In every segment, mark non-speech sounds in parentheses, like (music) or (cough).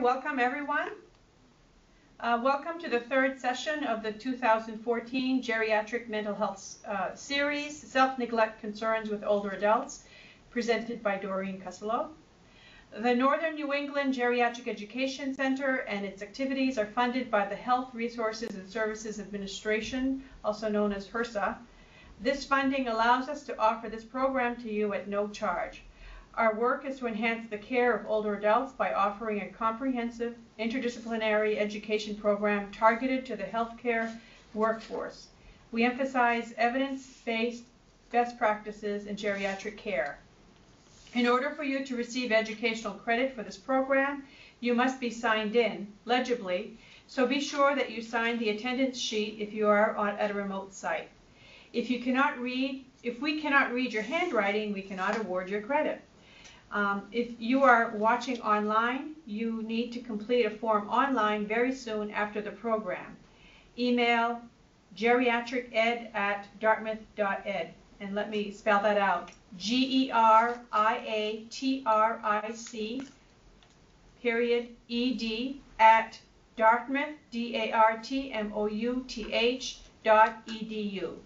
Welcome, everyone. Uh, welcome to the third session of the 2014 Geriatric Mental Health uh, Series, Self-Neglect Concerns with Older Adults, presented by Doreen Kusselow. The Northern New England Geriatric Education Center and its activities are funded by the Health Resources and Services Administration, also known as HRSA. This funding allows us to offer this program to you at no charge. Our work is to enhance the care of older adults by offering a comprehensive interdisciplinary education program targeted to the healthcare workforce. We emphasize evidence-based best practices in geriatric care. In order for you to receive educational credit for this program, you must be signed in legibly, so be sure that you sign the attendance sheet if you are on, at a remote site. If you cannot read, if we cannot read your handwriting, we cannot award your credit. Um, if you are watching online, you need to complete a form online very soon after the program. Email geriatriced at dartmouth.ed. And let me spell that out. G-E-R-I-A-T-R-I-C period E-D at Dartmouth, D-A-R-T-M-O-U-T-H dot E-D-U.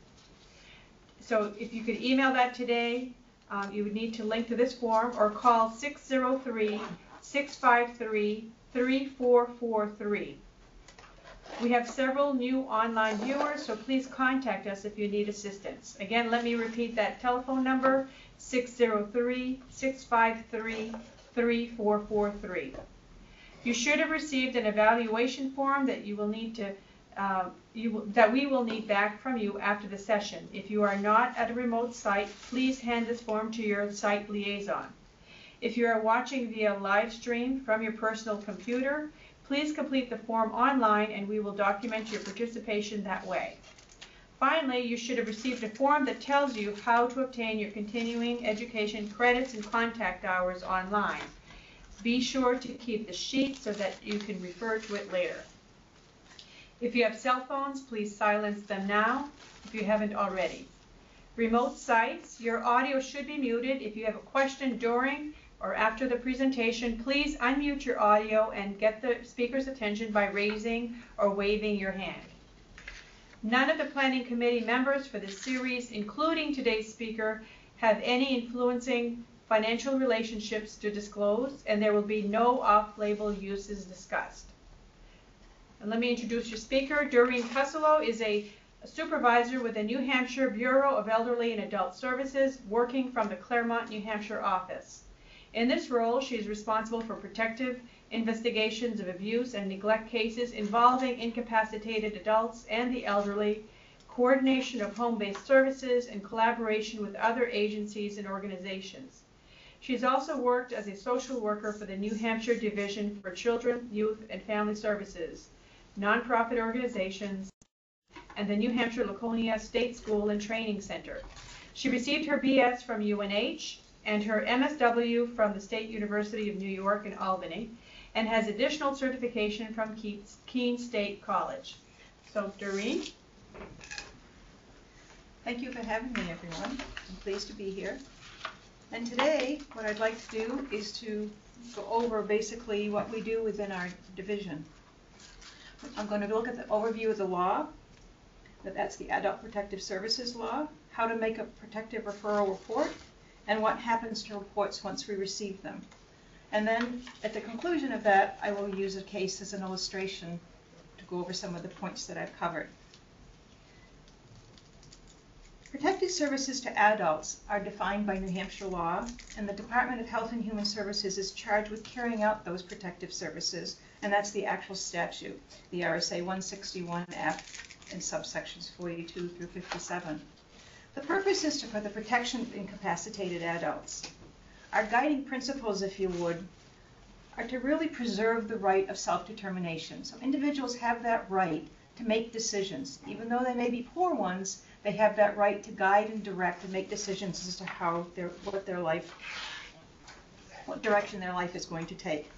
So if you could email that today, um, you would need to link to this form or call 603-653-3443. We have several new online viewers, so please contact us if you need assistance. Again, let me repeat that telephone number, 603-653-3443. You should have received an evaluation form that you will need to uh, you, that we will need back from you after the session. If you are not at a remote site, please hand this form to your site liaison. If you are watching via live stream from your personal computer, please complete the form online and we will document your participation that way. Finally, you should have received a form that tells you how to obtain your continuing education credits and contact hours online. Be sure to keep the sheet so that you can refer to it later. If you have cell phones, please silence them now if you haven't already. Remote sites, your audio should be muted. If you have a question during or after the presentation, please unmute your audio and get the speaker's attention by raising or waving your hand. None of the Planning Committee members for this series, including today's speaker, have any influencing financial relationships to disclose, and there will be no off-label uses discussed. And let me introduce your speaker. Doreen Kusselow is a supervisor with the New Hampshire Bureau of Elderly and Adult Services, working from the Claremont, New Hampshire office. In this role, she is responsible for protective investigations of abuse and neglect cases involving incapacitated adults and the elderly, coordination of home-based services, and collaboration with other agencies and organizations. She has also worked as a social worker for the New Hampshire Division for Children, Youth, and Family Services nonprofit organizations, and the New Hampshire Laconia State School and Training Center. She received her BS from UNH and her MSW from the State University of New York in Albany, and has additional certification from Keene State College. So, Doreen? Thank you for having me, everyone. I'm pleased to be here. And today, what I'd like to do is to go over basically what we do within our division. I'm going to look at the overview of the law, that's the Adult Protective Services Law, how to make a protective referral report, and what happens to reports once we receive them. And then at the conclusion of that, I will use a case as an illustration to go over some of the points that I've covered. Protective services to adults are defined by New Hampshire law, and the Department of Health and Human Services is charged with carrying out those protective services and that's the actual statute, the RSA 161F in subsections 42 through 57. The purpose is to, for the protection of incapacitated adults. Our guiding principles, if you would, are to really preserve the right of self-determination. So individuals have that right to make decisions. Even though they may be poor ones, they have that right to guide and direct and make decisions as to how their, what their life, what direction their life is going to take.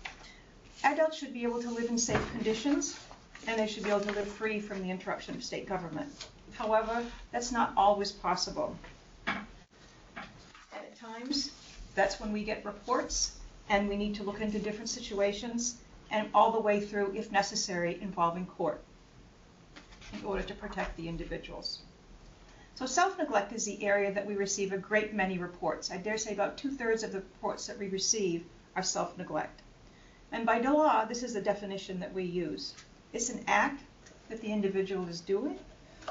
Adults should be able to live in safe conditions, and they should be able to live free from the interruption of state government. However, that's not always possible. At times, that's when we get reports, and we need to look into different situations and all the way through, if necessary, involving court in order to protect the individuals. So self-neglect is the area that we receive a great many reports. I dare say about two-thirds of the reports that we receive are self-neglect. And by the law, this is the definition that we use. It's an act that the individual is doing,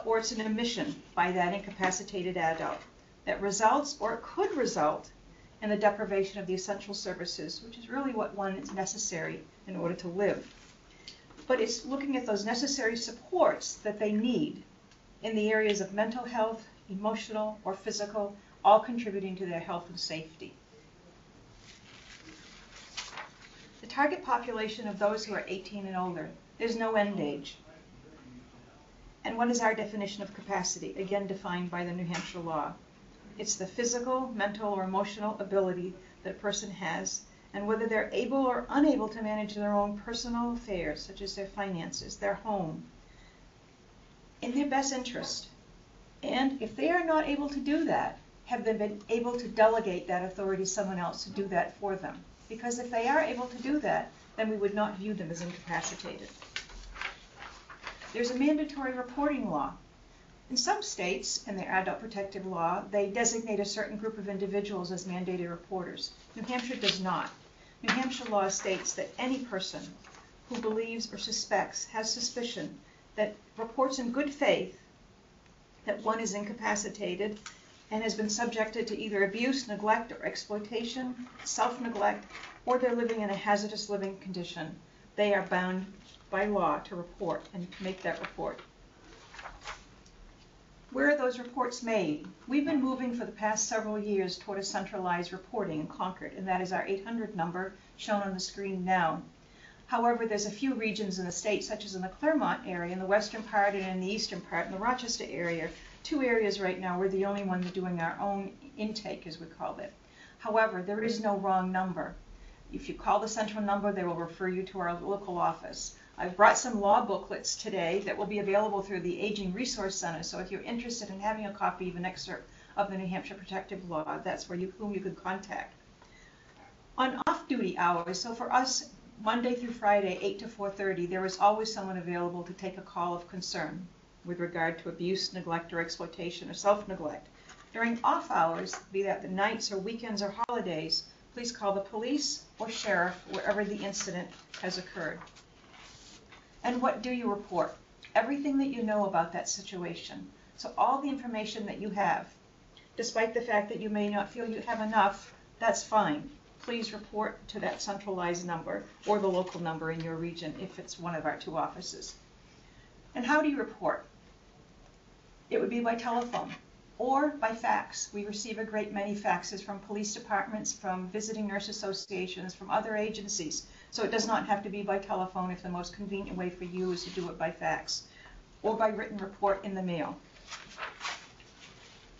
or it's an omission by that incapacitated adult that results or could result in the deprivation of the essential services, which is really what one is necessary in order to live but it's looking at those necessary supports that they need in the areas of mental health, emotional, or physical, all contributing to their health and safety. The target population of those who are 18 and older, there's no end age. And what is our definition of capacity? Again, defined by the New Hampshire law. It's the physical, mental, or emotional ability that a person has and whether they're able or unable to manage their own personal affairs, such as their finances, their home, in their best interest. And if they are not able to do that, have they been able to delegate that authority to someone else to do that for them? Because if they are able to do that, then we would not view them as incapacitated. There's a mandatory reporting law. In some states, in their adult protective law, they designate a certain group of individuals as mandated reporters. New Hampshire does not. New Hampshire law states that any person who believes or suspects, has suspicion, that reports in good faith that one is incapacitated and has been subjected to either abuse, neglect, or exploitation, self-neglect, or they're living in a hazardous living condition, they are bound by law to report and make that report. Where are those reports made? We've been moving for the past several years toward a centralized reporting in Concord, and that is our 800 number shown on the screen now. However, there's a few regions in the state, such as in the Claremont area, in the western part and in the eastern part, in the Rochester area, two areas right now, we're the only ones doing our own intake, as we call it. However, there is no wrong number. If you call the central number, they will refer you to our local office. I've brought some law booklets today that will be available through the Aging Resource Center. So if you're interested in having a copy of an excerpt of the New Hampshire Protective Law, that's where you whom you could contact. On off-duty hours, so for us, Monday through Friday, 8 to 4.30, there is always someone available to take a call of concern with regard to abuse, neglect, or exploitation, or self-neglect. During off hours, be that the nights or weekends or holidays, please call the police or sheriff wherever the incident has occurred. And what do you report? Everything that you know about that situation. So all the information that you have, despite the fact that you may not feel you have enough, that's fine. Please report to that centralized number or the local number in your region if it's one of our two offices. And how do you report? It would be by telephone or by fax. We receive a great many faxes from police departments, from visiting nurse associations, from other agencies. So it does not have to be by telephone if the most convenient way for you is to do it by fax or by written report in the mail.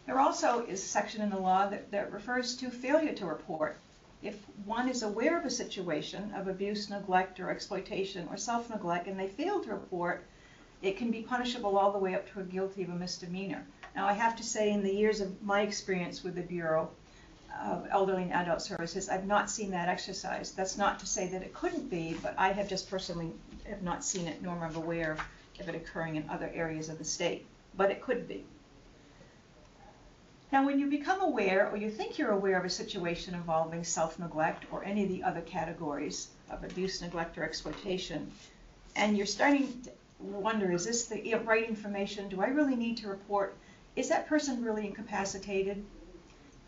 There also is a section in the law that, that refers to failure to report. If one is aware of a situation of abuse, neglect, or exploitation or self-neglect and they fail to report, it can be punishable all the way up to a guilty of a misdemeanor. Now, I have to say, in the years of my experience with the Bureau of Elderly and Adult Services, I've not seen that exercise. That's not to say that it couldn't be, but I have just personally have not seen it, nor am I aware of it occurring in other areas of the state. But it could be. Now, when you become aware, or you think you're aware of a situation involving self-neglect or any of the other categories of abuse, neglect, or exploitation, and you're starting to wonder, is this the right information? Do I really need to report? Is that person really incapacitated?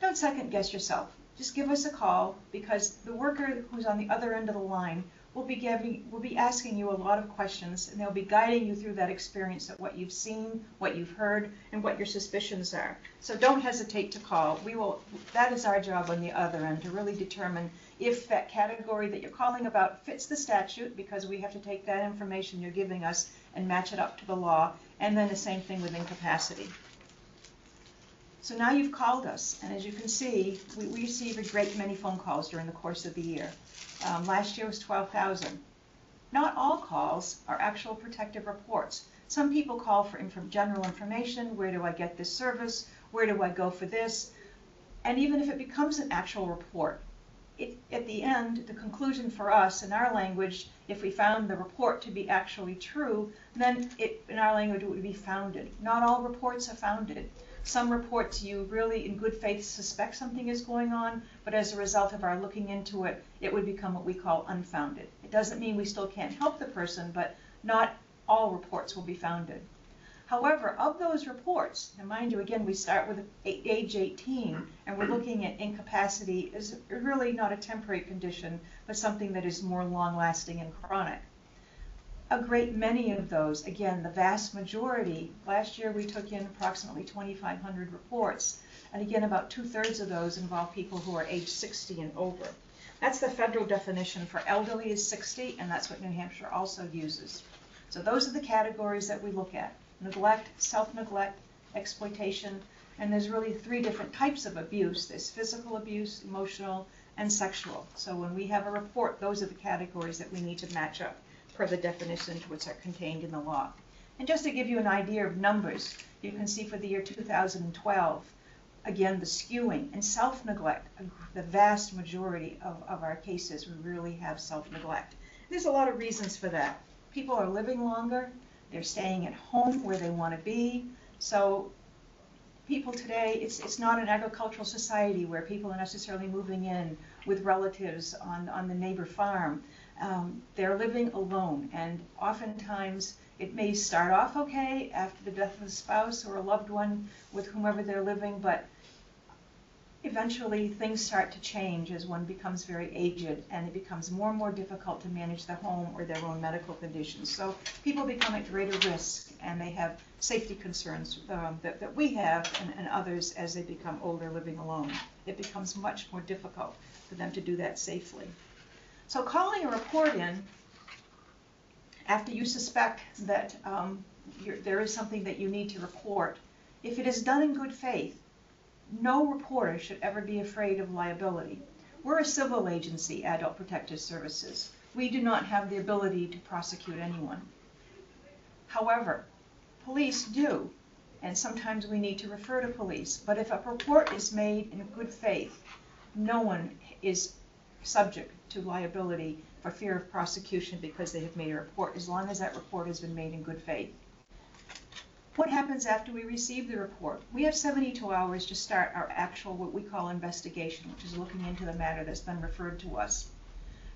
Don't second guess yourself. Just give us a call because the worker who's on the other end of the line will be giving, will be asking you a lot of questions and they'll be guiding you through that experience of what you've seen, what you've heard, and what your suspicions are. So don't hesitate to call. We will, that is our job on the other end to really determine if that category that you're calling about fits the statute because we have to take that information you're giving us and match it up to the law. And then the same thing with incapacity. So now you've called us, and as you can see, we, we receive a great many phone calls during the course of the year. Um, last year was 12,000. Not all calls are actual protective reports. Some people call for inf general information, where do I get this service, where do I go for this, and even if it becomes an actual report, it, at the end, the conclusion for us in our language, if we found the report to be actually true, then it, in our language, it would be founded. Not all reports are founded. Some reports you really, in good faith, suspect something is going on, but as a result of our looking into it, it would become what we call unfounded. It doesn't mean we still can't help the person, but not all reports will be founded. However, of those reports, and mind you, again, we start with age 18, and we're looking at incapacity is really not a temporary condition, but something that is more long lasting and chronic. A great many of those, again, the vast majority, last year we took in approximately 2,500 reports, and again, about two thirds of those involve people who are age 60 and over. That's the federal definition for elderly is 60, and that's what New Hampshire also uses. So those are the categories that we look at neglect, self-neglect, exploitation, and there's really three different types of abuse. There's physical abuse, emotional, and sexual. So when we have a report, those are the categories that we need to match up per the definitions which are contained in the law. And just to give you an idea of numbers, you can see for the year 2012, again, the skewing and self-neglect, the vast majority of, of our cases, we really have self-neglect. There's a lot of reasons for that. People are living longer, they're staying at home where they want to be. So people today, it's, it's not an agricultural society where people are necessarily moving in with relatives on, on the neighbor farm. Um, they're living alone, and oftentimes it may start off okay after the death of a spouse or a loved one with whomever they're living, but eventually things start to change as one becomes very aged and it becomes more and more difficult to manage the home or their own medical conditions. So people become at greater risk and they have safety concerns um, that, that we have and, and others as they become older living alone. It becomes much more difficult for them to do that safely. So calling a report in after you suspect that um, there is something that you need to report, if it is done in good faith, no reporter should ever be afraid of liability. We're a civil agency, Adult Protective Services. We do not have the ability to prosecute anyone. However, police do, and sometimes we need to refer to police. But if a report is made in good faith, no one is subject to liability for fear of prosecution because they have made a report, as long as that report has been made in good faith. What happens after we receive the report? We have 72 hours to start our actual, what we call investigation, which is looking into the matter that's been referred to us.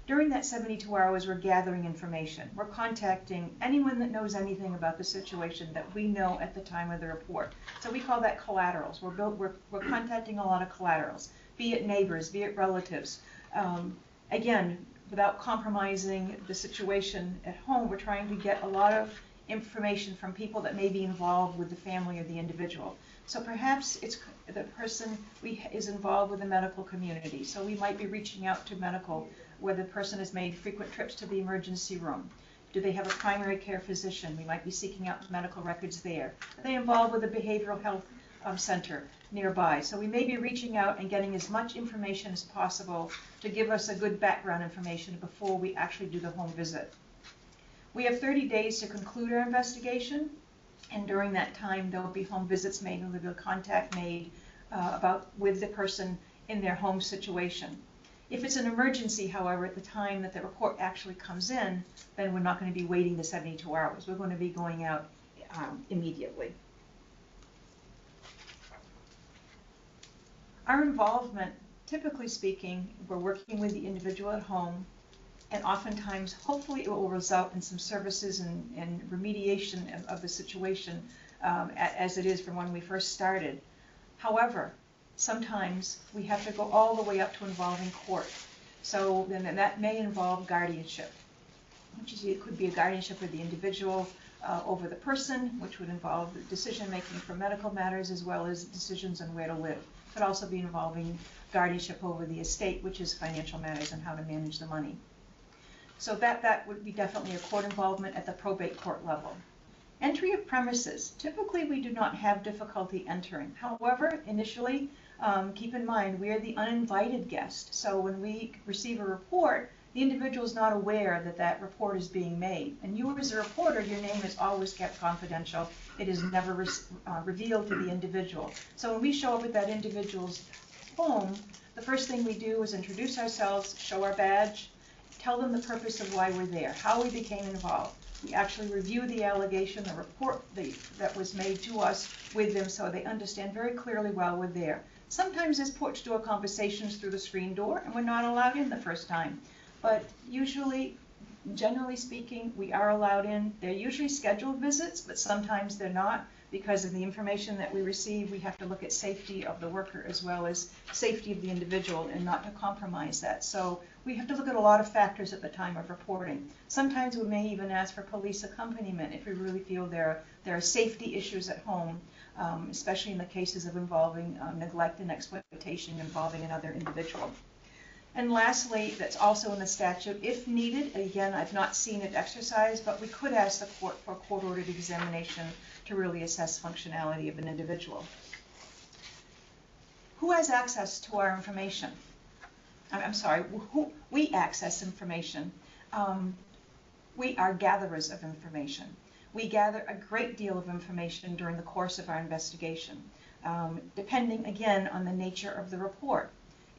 During that 72 hours, we're gathering information. We're contacting anyone that knows anything about the situation that we know at the time of the report. So we call that collaterals. We're, built, we're, we're contacting a lot of collaterals, be it neighbors, be it relatives. Um, again, without compromising the situation at home, we're trying to get a lot of information from people that may be involved with the family or the individual. So perhaps it's the person we, is involved with the medical community. So we might be reaching out to medical, where the person has made frequent trips to the emergency room. Do they have a primary care physician? We might be seeking out medical records there. Are they involved with a behavioral health um, center nearby? So we may be reaching out and getting as much information as possible to give us a good background information before we actually do the home visit. We have 30 days to conclude our investigation, and during that time, there will be home visits made and there'll be contact made uh, about with the person in their home situation. If it's an emergency, however, at the time that the report actually comes in, then we're not going to be waiting the 72 hours. We're going to be going out um, immediately. Our involvement, typically speaking, we're working with the individual at home and oftentimes, hopefully, it will result in some services and, and remediation of, of, the situation um, as it is from when we first started. However, sometimes we have to go all the way up to involving court. So then that may involve guardianship, which is, it could be a guardianship of the individual uh, over the person, which would involve decision making for medical matters as well as decisions on where to live. Could also be involving guardianship over the estate, which is financial matters and how to manage the money. So that, that would be definitely a court involvement at the probate court level. Entry of premises. Typically, we do not have difficulty entering. However, initially, um, keep in mind, we are the uninvited guest. So when we receive a report, the individual is not aware that that report is being made. And you as a reporter, your name is always kept confidential. It is never re uh, revealed to the individual. So when we show up at that individual's home, The first thing we do is introduce ourselves, show our badge, tell them the purpose of why we're there, how we became involved. We actually review the allegation, the report the- that was made to us with them so they understand very clearly why we're there. Sometimes there's porch door conversations through the screen door and we're not allowed in the first time. But usually, generally speaking, we are allowed in. They're usually scheduled visits, but sometimes they're not because of the information that we receive. We have to look at safety of the worker as well as safety of the individual and not to compromise that. So we have to look at a lot of factors at the time of reporting. Sometimes we may even ask for police accompaniment if we really feel there, there are safety issues at home, um, especially in the cases of involving um, neglect and exploitation involving another individual. And lastly, that's also in the statute, if needed, again, I've not seen it exercised, but we could ask the court for a court-ordered examination to really assess functionality of an individual. Who has access to our information? I'm, sorry, who, we access information. Um, we are gatherers of information. We gather a great deal of information during the course of our investigation, um, depending again on the nature of the report.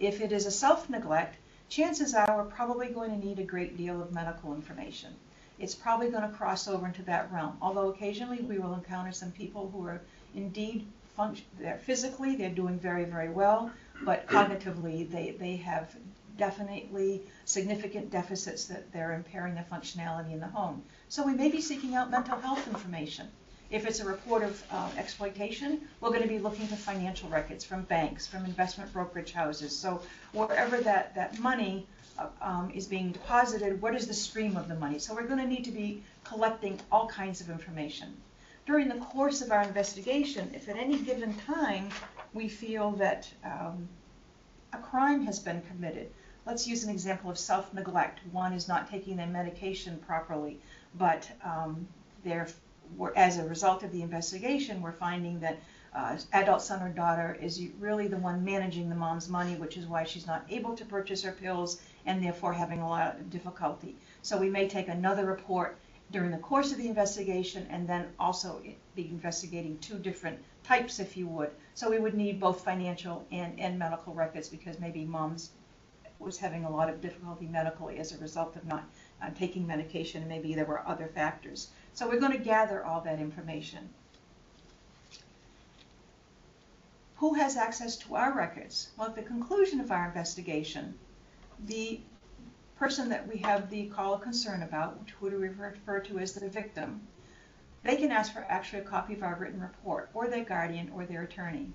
If it is a self-neglect, chances are we're probably going to need a great deal of medical information. It's probably going to cross over into that realm, although occasionally we will encounter some people who are indeed function, they're physically, they're doing very, very well, but (clears throat) cognitively, they, they have definitely significant deficits that they're impairing their functionality in the home. So we may be seeking out mental health information. If it's a report of uh, exploitation, we're going to be looking for financial records from banks, from investment brokerage houses. So wherever that, that money uh, um, is being deposited, what is the stream of the money? So we're going to need to be collecting all kinds of information. During the course of our investigation, if at any given time we feel that um, a crime has been committed, let's use an example of self-neglect. One is not taking their medication properly, but um, they're, as a result of the investigation, we're finding that uh, adult son or daughter is really the one managing the mom's money, which is why she's not able to purchase her pills and therefore having a lot of difficulty. So we may take another report during the course of the investigation and then also be investigating two different types, if you would. So we would need both financial and, and medical records because maybe mom's was having a lot of difficulty medically as a result of not uh, taking medication and maybe there were other factors. So we're going to gather all that information. Who has access to our records? Well, at the conclusion of our investigation, the person that we have the call of concern about, which we refer to as the victim, they can ask for actually a copy of our written report, or their guardian, or their attorney.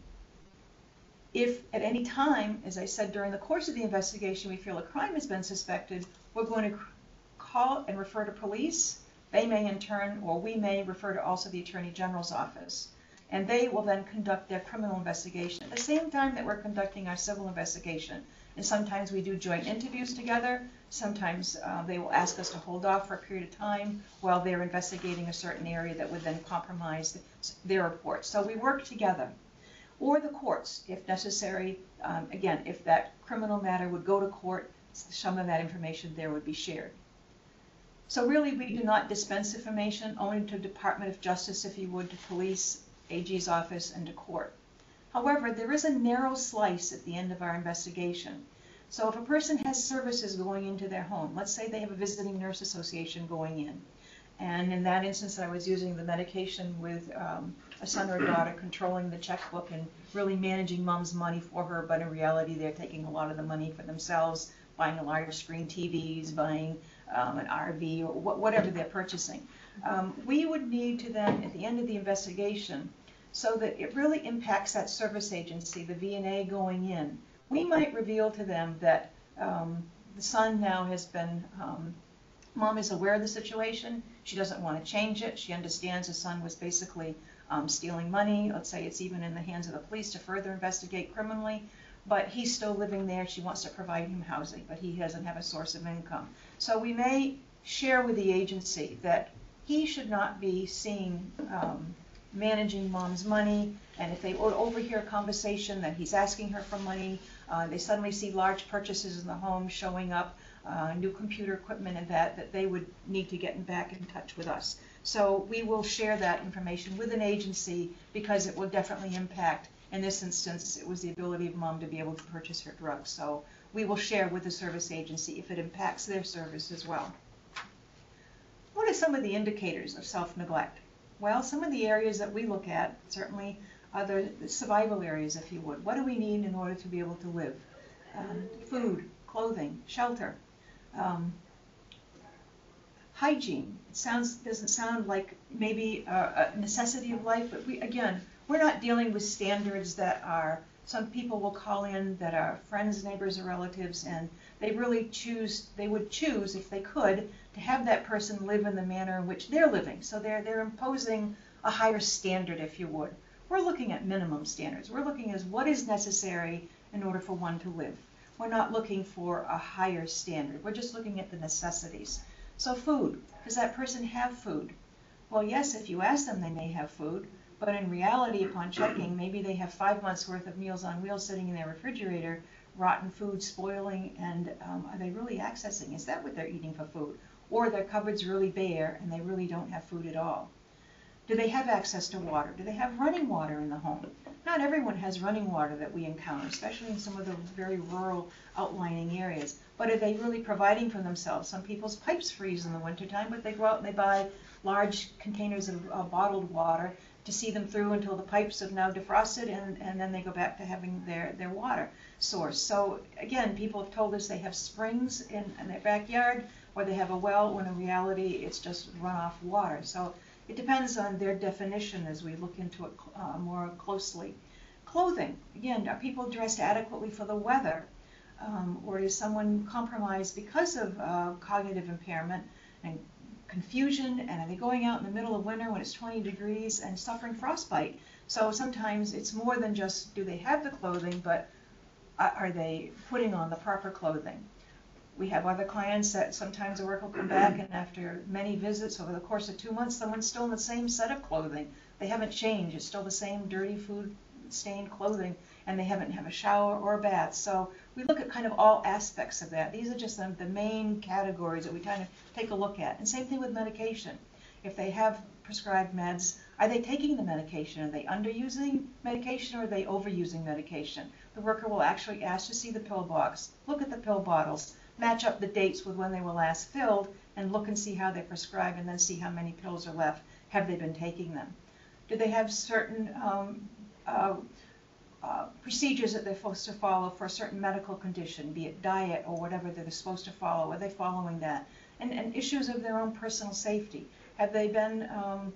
If at any time, as I said, during the course of the investigation, we feel a crime has been suspected, we're going to call and refer to police. They may in turn, or we may refer to also the Attorney General's office. And they will then conduct their criminal investigation at the same time that we're conducting our civil investigation. And sometimes we do joint interviews together. Sometimes uh, they will ask us to hold off for a period of time while they're investigating a certain area that would then compromise their report. So we work together. Or the courts, if necessary. Um, again, if that criminal matter would go to court, some of that information there would be shared. So really, we do not dispense information only to Department of Justice, if you would, to police, AG's office, and to court. However, there is a narrow slice at the end of our investigation. So if a person has services going into their home, let's say they have a visiting nurse association going in, and in that instance, I was using the medication with um, a son or a daughter controlling the checkbook and really managing mom's money for her, but in reality, they're taking a lot of the money for themselves, buying a large screen TVs, buying um, an RV, or wh- whatever they're purchasing. Um, we would need to then, at the end of the investigation, so that it really impacts that service agency, the VNA going in. We might reveal to them that um, the son now has been, um, mom is aware of the situation. She doesn't want to change it. She understands the son was basically um, stealing money. Let's say it's even in the hands of the police to further investigate criminally. But he's still living there. She wants to provide him housing, but he doesn't have a source of income. So we may share with the agency that he should not be seen um, managing mom's money, and if they overhear a conversation that he's asking her for money, uh, they suddenly see large purchases in the home showing up, uh, new computer equipment and that, that they would need to get back in touch with us. So we will share that information with an agency because it will definitely impact In this instance, it was the ability of mom to be able to purchase her drugs. So we will share with the service agency if it impacts their service as well. What are some of the indicators of self-neglect? Well, some of the areas that we look at certainly are the survival areas, if you would. What do we need in order to be able to live? Um, food, clothing, shelter, um, hygiene. It sounds doesn't sound like maybe a, a necessity of life, but we again we're not dealing with standards that are some people will call in that are friends, neighbors, or relatives, and they really choose they would choose if they could to have that person live in the manner in which they're living. So they're they're imposing a higher standard, if you would. We're looking at minimum standards. We're looking as what is necessary in order for one to live. We're not looking for a higher standard. We're just looking at the necessities. So food, does that person have food? Well, yes, if you ask them, they may have food, but in reality, upon checking, maybe they have five months worth of Meals on Wheels sitting in their refrigerator, rotten food spoiling, and um, are they really accessing? Is that what they're eating for food? Or their cupboard's really bare and they really don't have food at all? Do they have access to water? Do they have running water in the home? Not everyone has running water that we encounter, especially in some of the very rural outlining areas. But are they really providing for themselves? Some people's pipes freeze in the wintertime, but they go out and they buy large containers of uh, bottled water to see them through until the pipes have now defrosted and, and then they go back to having their, their water source. So again, people have told us they have springs in, in their backyard or they have a well when in reality it's just runoff water. So it depends on their definition as we look into it uh, more closely. Clothing, again, are people dressed adequately for the weather? Um, or is someone compromised because of uh, cognitive impairment and confusion? And are they going out in the middle of winter when it's 20 degrees and suffering frostbite? So sometimes it's more than just do they have the clothing, but are they putting on the proper clothing? We have other clients that sometimes the work will come back and after many visits over the course of two months, someone's still in the same set of clothing. They haven't changed. It's still the same dirty food stained clothing and they haven't had a shower or a bath. So we look at kind of all aspects of that. These are just the, the main categories that we kind of take a look at. And same thing with medication. If they have prescribed meds, are they taking the medication? Are they underusing medication or are they overusing medication? The worker will actually ask to see the pill box, look at the pill bottles, match up the dates with when they were last filled and look and see how they're prescribed and then see how many pills are left. Have they been taking them? Do they have certain um, uh, uh, procedures that they're supposed to follow for a certain medical condition, be it diet or whatever they're supposed to follow? Are they following that? And, and issues of their own personal safety. Have they been um,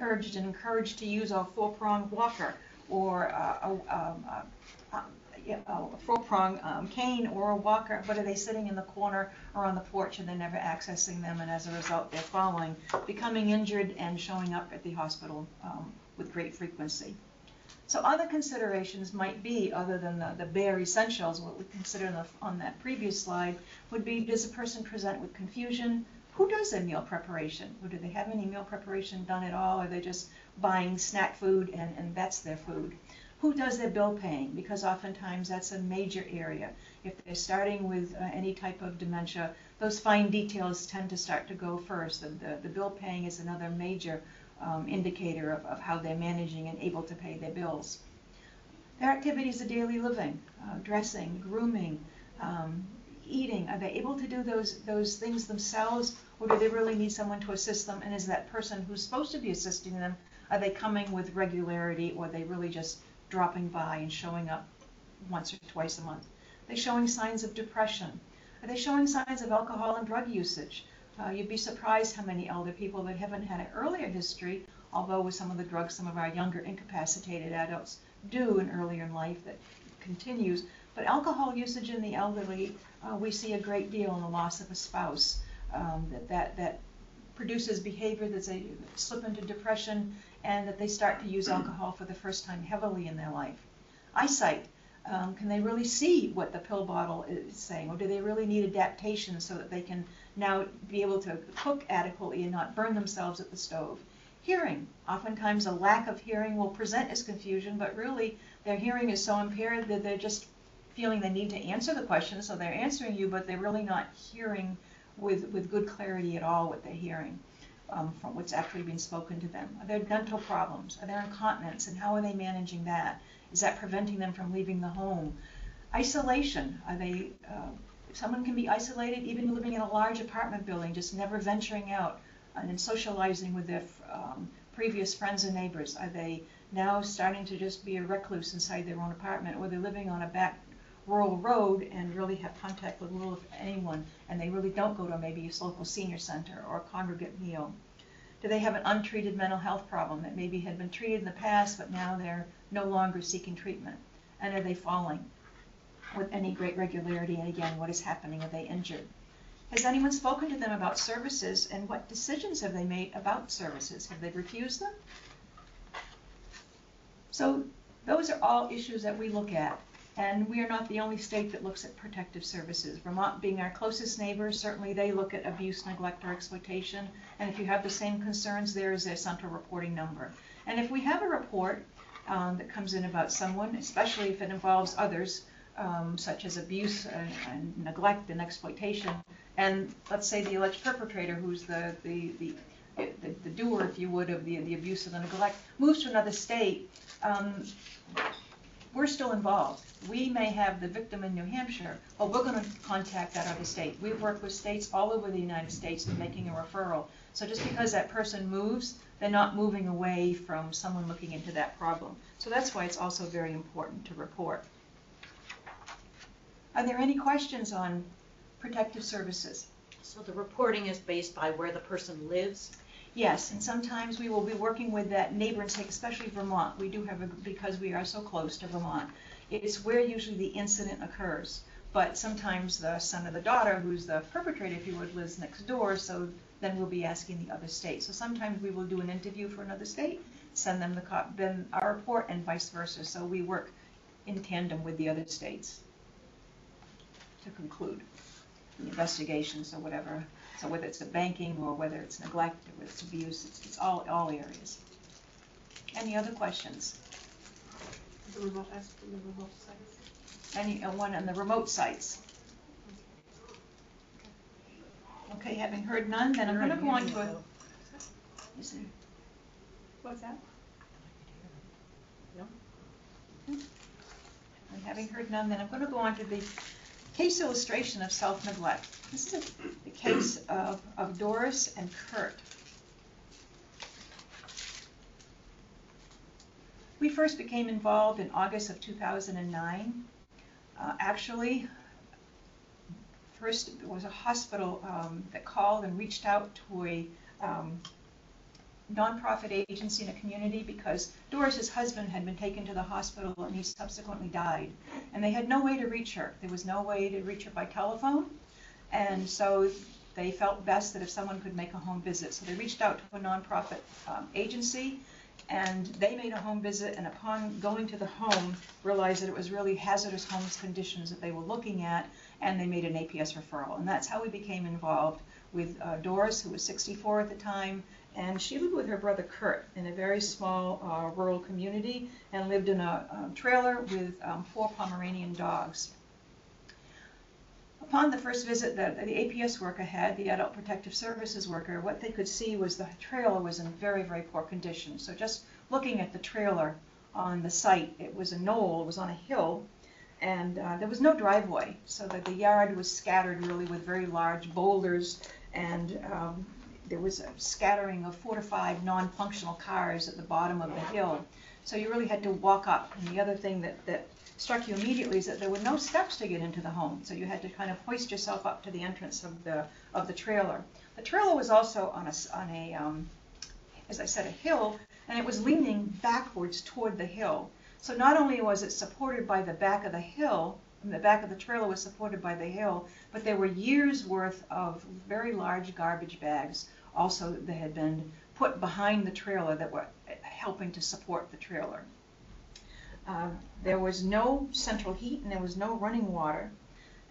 urged and encouraged to use a four-pronged walker or uh, a, um, a, a four-prong um, cane or a walker, but are they sitting in the corner or on the porch and they're never accessing them, and as a result, they're falling, becoming injured, and showing up at the hospital um, with great frequency. So other considerations might be, other than the, the bare essentials, what we consider the, on that previous slide, would be does a person present with confusion? Who does their meal preparation? Or do they have any meal preparation done at all? Or are they just buying snack food and, and that's their food? who does their bill paying? Because oftentimes that's a major area. If they're starting with uh, any type of dementia, those fine details tend to start to go first. The, the, the bill paying is another major um, indicator of, of how they're managing and able to pay their bills. Their activities of daily living, uh, dressing, grooming, um, eating, are they able to do those, those things themselves or do they really need someone to assist them? And is that person who's supposed to be assisting them, are they coming with regularity or are they really just dropping by and showing up once or twice a month? Are they showing signs of depression? Are they showing signs of alcohol and drug usage? Uh, you'd be surprised how many elder people that haven't had an earlier history, although with some of the drugs some of our younger incapacitated adults do in earlier in life that continues. But alcohol usage in the elderly, uh, we see a great deal in the loss of a spouse. Um, that, that, that produces behavior that they slip into depression and that they start to use alcohol for the first time heavily in their life. Eyesight. Um, can they really see what the pill bottle is saying, or do they really need adaptation so that they can now be able to cook adequately and not burn themselves at the stove? Hearing. Oftentimes, a lack of hearing will present as confusion, but really their hearing is so impaired that they're just feeling they need to answer the question, so they're answering you, but they're really not hearing with, with good clarity at all what they're hearing um, from what's actually being spoken to them? Are there dental problems? Are there incontinence? And how are they managing that? Is that preventing them from leaving the home? Isolation, are they, uh, someone can be isolated even living in a large apartment building, just never venturing out and socializing with their um, previous friends and neighbors. Are they now starting to just be a recluse inside their own apartment, or they're living on a back rural road and really have contact with little if anyone, and they really don't go to maybe a local senior center or a congregate meal? Do they have an untreated mental health problem that maybe had been treated in the past, but now they're no longer seeking treatment? And are they falling with any great regularity? And again, what is happening? Are they injured? Has anyone spoken to them about services and what decisions have they made about services? Have they refused them? So those are all issues that we look at. And we are not the only state that looks at protective services. Vermont being our closest neighbor, certainly they look at abuse, neglect, or exploitation. And if you have the same concerns, there is a central reporting number. And if we have a report um, that comes in about someone, especially if it involves others, um, such as abuse and, and neglect and exploitation, and let's say the alleged perpetrator, who's the, the, the, the, the doer, if you would, of the, the abuse and the neglect, moves to another state, um, we're still involved. We may have the victim in New Hampshire, but we're going to contact that other state. We work with states all over the United States in making a referral. So just because that person moves, they're not moving away from someone looking into that problem. So that's why it's also very important to report. Are there any questions on protective services? So the reporting is based by where the person lives? Yes, and sometimes we will be working with that neighboring state, especially Vermont. We do have, a because we are so close to Vermont. It's where usually the incident occurs. But sometimes the son or the daughter, who's the perpetrator, if you would, lives next door, so then we'll be asking the other state. So sometimes we will do an interview for another state, send them the cop, then our report, and vice versa. So we work in tandem with the other states to conclude the investigations or whatever. So whether it's the banking or whether it's neglect or whether it's abuse, it's, it's all, all areas. Any other questions? The remote, the remote sites. Any, uh, one on the remote sites? Okay, having heard none, then I'm gonna go on to a. Is there- What's that? And having heard none, then I'm gonna go on to the case illustration of self-neglect. This is a- the case of, of Doris and Kurt. We first became involved in August of 2009. Uh, Actually, first it was a hospital um, that called and reached out to a um, nonprofit agency in a community because Doris's husband had been taken to the hospital and he subsequently died. And they had no way to reach her. There was no way to reach her by telephone. And so they felt best that if someone could make a home visit. So they reached out to a nonprofit um, agency and they made a home visit and upon going to the home realized that it was really hazardous homeless conditions that they were looking at and they made an APS referral. And that's how we became involved with uh, Doris, who was 64 at the time, and she lived with her brother Kurt in a very small uh, rural community and lived in a, trailer with um, four Pomeranian dogs. Upon the first visit that the APS worker had, the Adult Protective Services worker, what they could see was the trailer was in very, very poor condition. So just looking at the trailer on the site, it was a knoll, it was on a hill, and uh, there was no driveway. So that the yard was scattered really with very large boulders and um, there was a scattering of four to five non-functional cars at the bottom of the hill. So you really had to walk up. And the other thing that, that struck you immediately is that there were no steps to get into the home. So you had to kind of hoist yourself up to the entrance of the, of the trailer. The trailer was also on a, on a um, as I said, a hill, and it was leaning backwards toward the hill. So not only was it supported by the back of the hill, and the back of the trailer was supported by the hill, but there were years worth of very large garbage bags also that had been put behind the trailer that were helping to support the trailer. Uh, there was no central heat and there was no running water.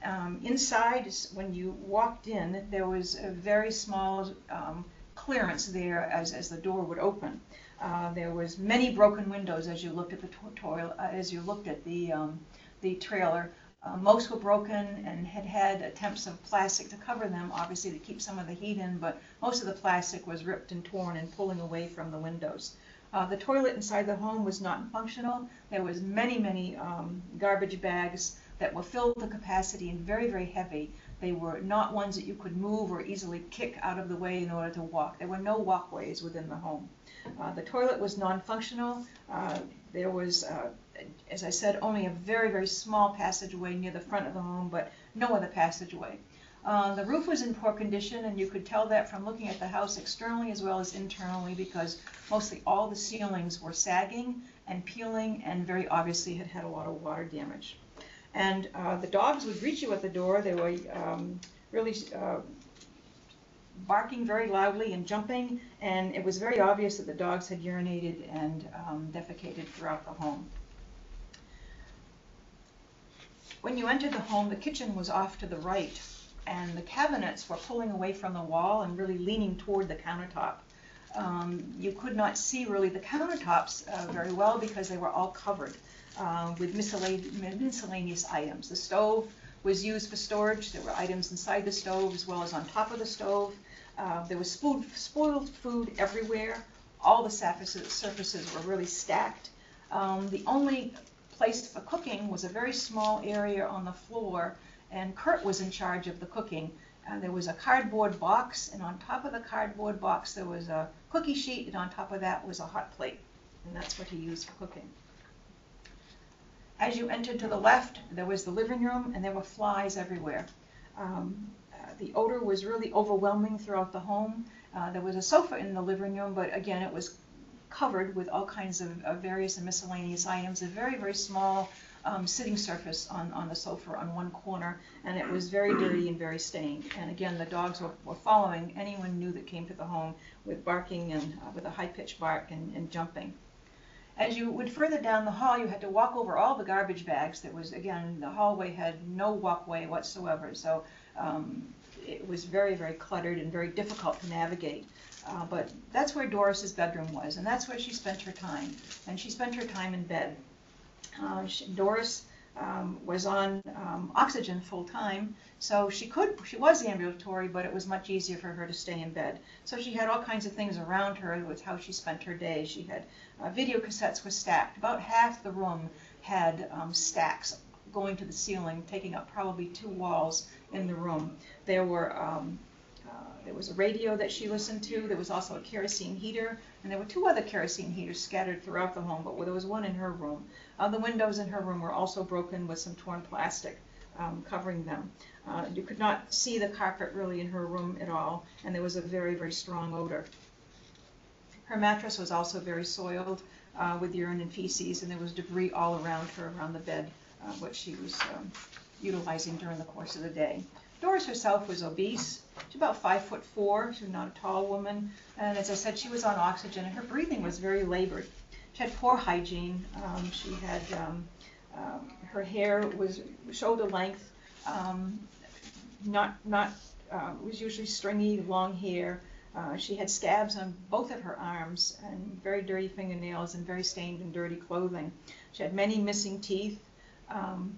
Um, inside, when you walked in, there was a very small um, clearance there as, as the door would open. Uh, there was many broken windows as you looked at the uh, as you looked at the um, the trailer. Uh, most were broken and had had attempts of plastic to cover them, obviously to keep some of the heat in, but most of the plastic was ripped and torn and pulling away from the windows. Uh, the toilet inside the home was not functional. There was many, many um, garbage bags that were filled to capacity and very, very heavy. They were not ones that you could move or easily kick out of the way in order to walk. There were no walkways within the home. Uh, the toilet was non-functional. Uh, there was, uh, as I said, only a very, very small passageway near the front of the home, but no other passageway. Uh, the roof was in poor condition, and you could tell that from looking at the house externally as well as internally because mostly all the ceilings were sagging and peeling and very obviously had had a lot of water damage. And uh, the dogs would greet you at the door. They were um, really uh, barking very loudly and jumping, and it was very obvious that the dogs had urinated and um, defecated throughout the home. When you entered the home, the kitchen was off to the right, and the cabinets were pulling away from the wall and really leaning toward the countertop. Um, you could not see really the countertops uh, very well because they were all covered uh, with miscellaneous items. The stove was used for storage. There were items inside the stove as well as on top of the stove. Uh, there was spoiled, spoiled food everywhere. All the surfaces, surfaces were really stacked. Um, the only place for cooking was a very small area on the floor, and Kurt was in charge of the cooking. Uh, there was a cardboard box, and on top of the cardboard box there was a cookie sheet, and on top of that was a hot plate, and that's what he used for cooking. As you entered to the left, there was the living room, and there were flies everywhere. Um, uh, the odor was really overwhelming throughout the home. Uh, there was a sofa in the living room, but again, it was covered with all kinds of, of various and miscellaneous items. A very, very small um, sitting surface on, on the sofa on one corner, and it was very dirty and very stained. And again, the dogs were, were following anyone new that came to the home with barking and uh, with a high pitched bark and, and jumping. As you went further down the hall, you had to walk over all the garbage bags. That was, again, the hallway had no walkway whatsoever, so um, it was very, very cluttered and very difficult to navigate. Uh, but that's where Doris's bedroom was, and that's where she spent her time. And she spent her time in bed. Uh, she, Doris um, was on um, oxygen full time, so she could, she was ambulatory, but it was much easier for her to stay in bed. So she had all kinds of things around her with how she spent her day. She had uh, video cassettes were stacked. About half the room had um, stacks going to the ceiling, taking up probably two walls in the room. There were um, uh, there was a radio that she listened to. There was also a kerosene heater, and there were two other kerosene heaters scattered throughout the home, but there was one in her room. Uh, the windows in her room were also broken with some torn plastic um, covering them. Uh, you could not see the carpet really in her room at all, and there was a very, very strong odor. Her mattress was also very soiled uh, with urine and feces, and there was debris all around her, around the bed, uh, which she was um, utilizing during the course of the day. Doris herself was obese. She's about five foot four. She was not a tall woman, and as I said, she was on oxygen, and her breathing was very labored. She had poor hygiene. Um, she had um, uh, her hair was shoulder length, um, not not uh, was usually stringy, long hair. Uh, she had scabs on both of her arms and very dirty fingernails and very stained and dirty clothing. She had many missing teeth. Um,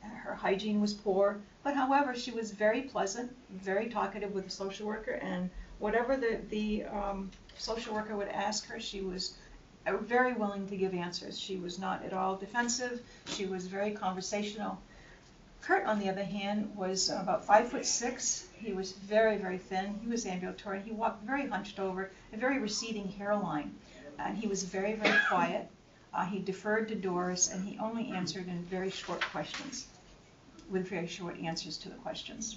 her hygiene was poor, but however, she was very pleasant, very talkative with the social worker, and whatever the, the um, social worker would ask her, she was very willing to give answers. She was not at all defensive. She was very conversational. Kurt, on the other hand, was about five foot six. He was very, very thin. He was ambulatory. He walked very hunched over, a very receding hairline. And he was very, very quiet. Uh, he deferred to Doris, and he only answered in very short questions, with very short answers to the questions.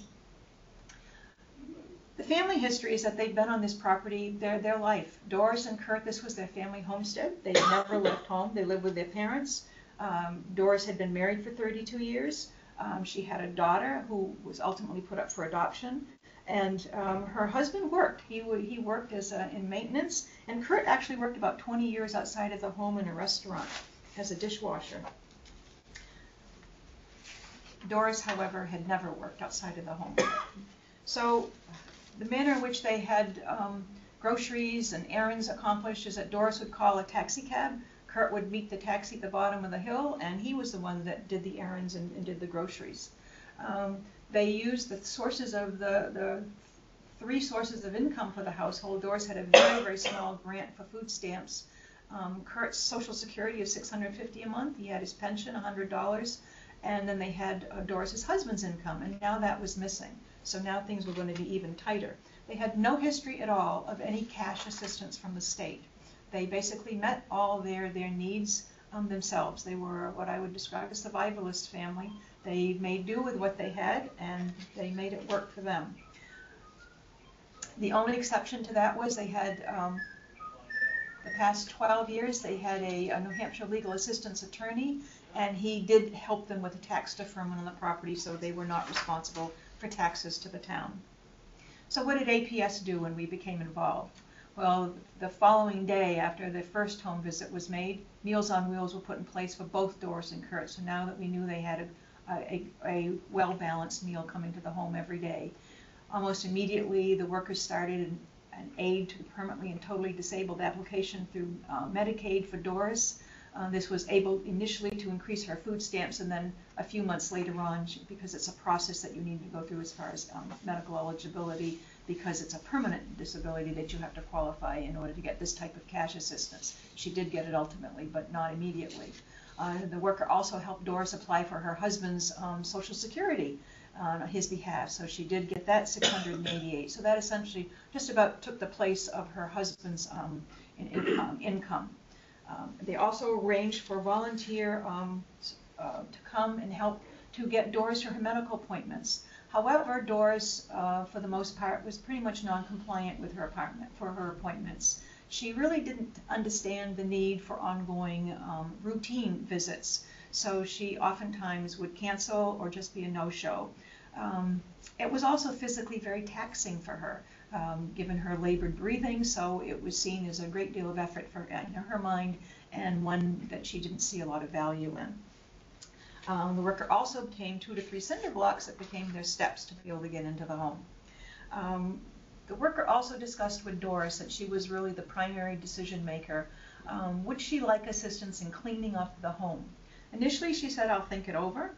The family history is that they've been on this property their, their life. Doris and Kurt, this was their family homestead. They never left home. They lived with their parents. Um, Doris had been married for 32 years. Um, she had a daughter who was ultimately put up for adoption. And um, her husband worked. He, he worked as a, in maintenance. And Kurt actually worked about 20 years outside of the home in a restaurant as a dishwasher. Doris, however, had never worked outside of the home. So the manner in which they had um, groceries and errands accomplished is that Doris would call a taxi cab. Kurt would meet the taxi at the bottom of the hill, and he was the one that did the errands and, and did the groceries. Um, they used the sources of the, the three sources of income for the household. Doris had a very, very small grant for food stamps Um, Kurt's social security is six hundred fifty a month, he had his pension, hundred dollars, and then they had uh, Doris's husband's income, and now that was missing. So now things were gonna be even tighter. They had no history at all of any cash assistance from the state. They basically met all their, their needs um, themselves. They were what I would describe as a survivalist family. They made do with what they had, and they made it work for them. The only exception to that was they had, um, the past twelve years, they had a, a New Hampshire legal assistance attorney, and he did help them with a tax deferment on the property, so they were not responsible for taxes to the town. So what did APS do when we became involved? Well, the following day after the first home visit was made, Meals on Wheels were put in place for both Doris and Kurt. So now that we knew they had a, a, a well-balanced meal coming to the home every day, almost immediately the workers started an, an aid to the permanently and totally disabled application through uh, Medicaid for Doris. Uh, this was able initially to increase her food stamps, and then a few months later on, she- because it's a process that you need to go through as far as um, medical eligibility, because it's a permanent disability that you have to qualify in order to get this type of cash assistance. She did get it ultimately, but not immediately. Uh, the worker also helped Doris apply for her husband's um, Social Security on his behalf, so she did get that 688. So that essentially just about took the place of her husband's um, in, in, um, income. Um, They also arranged for volunteer um, uh, to come and help to get Doris her medical appointments. However, Doris, uh, for the most part, was pretty much non-compliant with her apartment, for her appointments. She really didn't understand the need for ongoing um, routine visits, so she oftentimes would cancel or just be a no-show. Um, It was also physically very taxing for her um, given her labored breathing, so it was seen as a great deal of effort for, in her mind, and one that she didn't see a lot of value in. Um, the worker also obtained two to three cinder blocks that became their steps to be able to get into the home. Um, the worker also discussed with Doris that she was really the primary decision maker. Um, would she like assistance in cleaning up the home? Initially, she said, I'll think it over,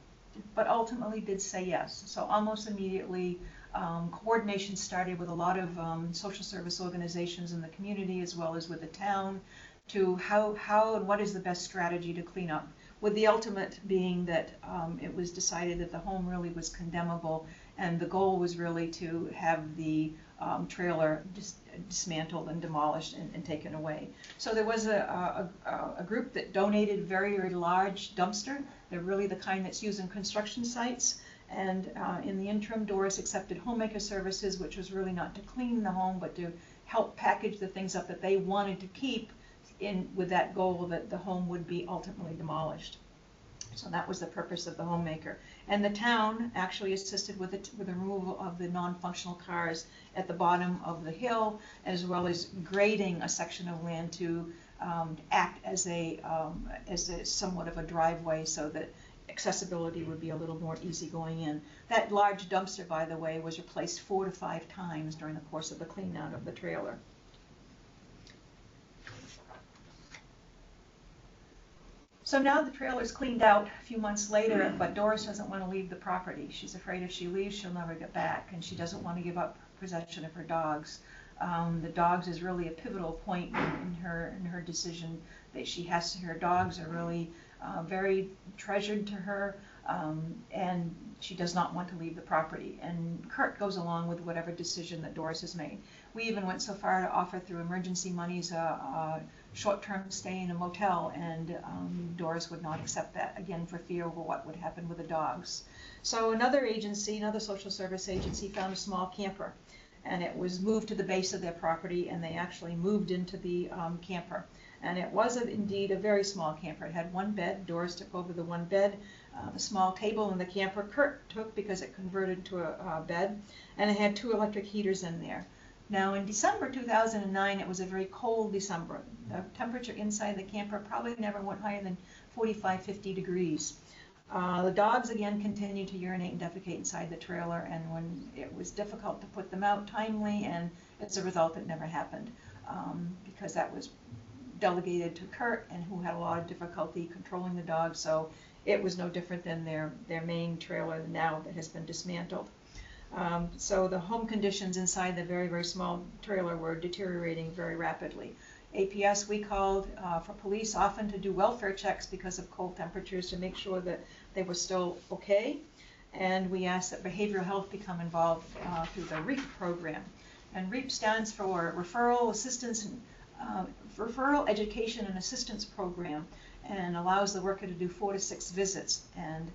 but ultimately did say yes. So almost immediately, um, coordination started with a lot of um, social service organizations in the community as well as with the town to how, how and what is the best strategy to clean up. With the ultimate being that um, it was decided that the home really was condemnable and the goal was really to have the um, trailer dis- dismantled and demolished and, and taken away. So there was a, a, a, group that donated very, very large dumpster. They're really the kind that's used in construction sites. And uh, in the interim, Doris accepted homemaker services, which was really not to clean the home, but to help package the things up that they wanted to keep in, with that goal that the home would be ultimately demolished. So that was the purpose of the homemaker. And the town actually assisted with it, with the removal of the non-functional cars at the bottom of the hill, as well as grading a section of land to um, act as a, um, as a somewhat of a driveway so that accessibility would be a little more easy going in. That large dumpster, by the way, was replaced four to five times during the course of the clean out of the trailer. So now the trailer's cleaned out a few months later, but Doris doesn't want to leave the property. She's afraid if she leaves, she'll never get back, and she doesn't want to give up possession of her dogs. Um, the dogs is really a pivotal point in, her in her decision that she has to. Her dogs are really uh, very treasured to her, um, and she does not want to leave the property. And Kurt goes along with whatever decision that Doris has made. We even went so far to offer through emergency monies a, a short-term stay in a motel, and um, Doris would not accept that, again, for fear of what would happen with the dogs. So another agency, another social service agency, found a small camper, and it was moved to the base of their property, and they actually moved into the um, camper. And it was a, indeed a very small camper. It had one bed. Doris took over the one bed. Uh, a small table in the camper Kurt took because it converted to a, a bed, and it had two electric heaters in there. Now, in December 2009, it was a very cold December. The temperature inside the camper probably never went higher than 45, 50 degrees. Uh, the dogs again continued to urinate and defecate inside the trailer, and when it was difficult to put them out timely, and as a result, it never happened um, because that was delegated to Kurt, and who had a lot of difficulty controlling the dog. So it was no different than their their main trailer now that has been dismantled. Um, so the home conditions inside the very, very small trailer were deteriorating very rapidly. APS, we called uh, for police often to do welfare checks because of cold temperatures to make sure that they were still okay. And we asked that behavioral health become involved uh, through the REAP program. And REAP stands for Referral Assistance, and, uh, Referral Education and Assistance Program, and allows the worker to do four to six visits. And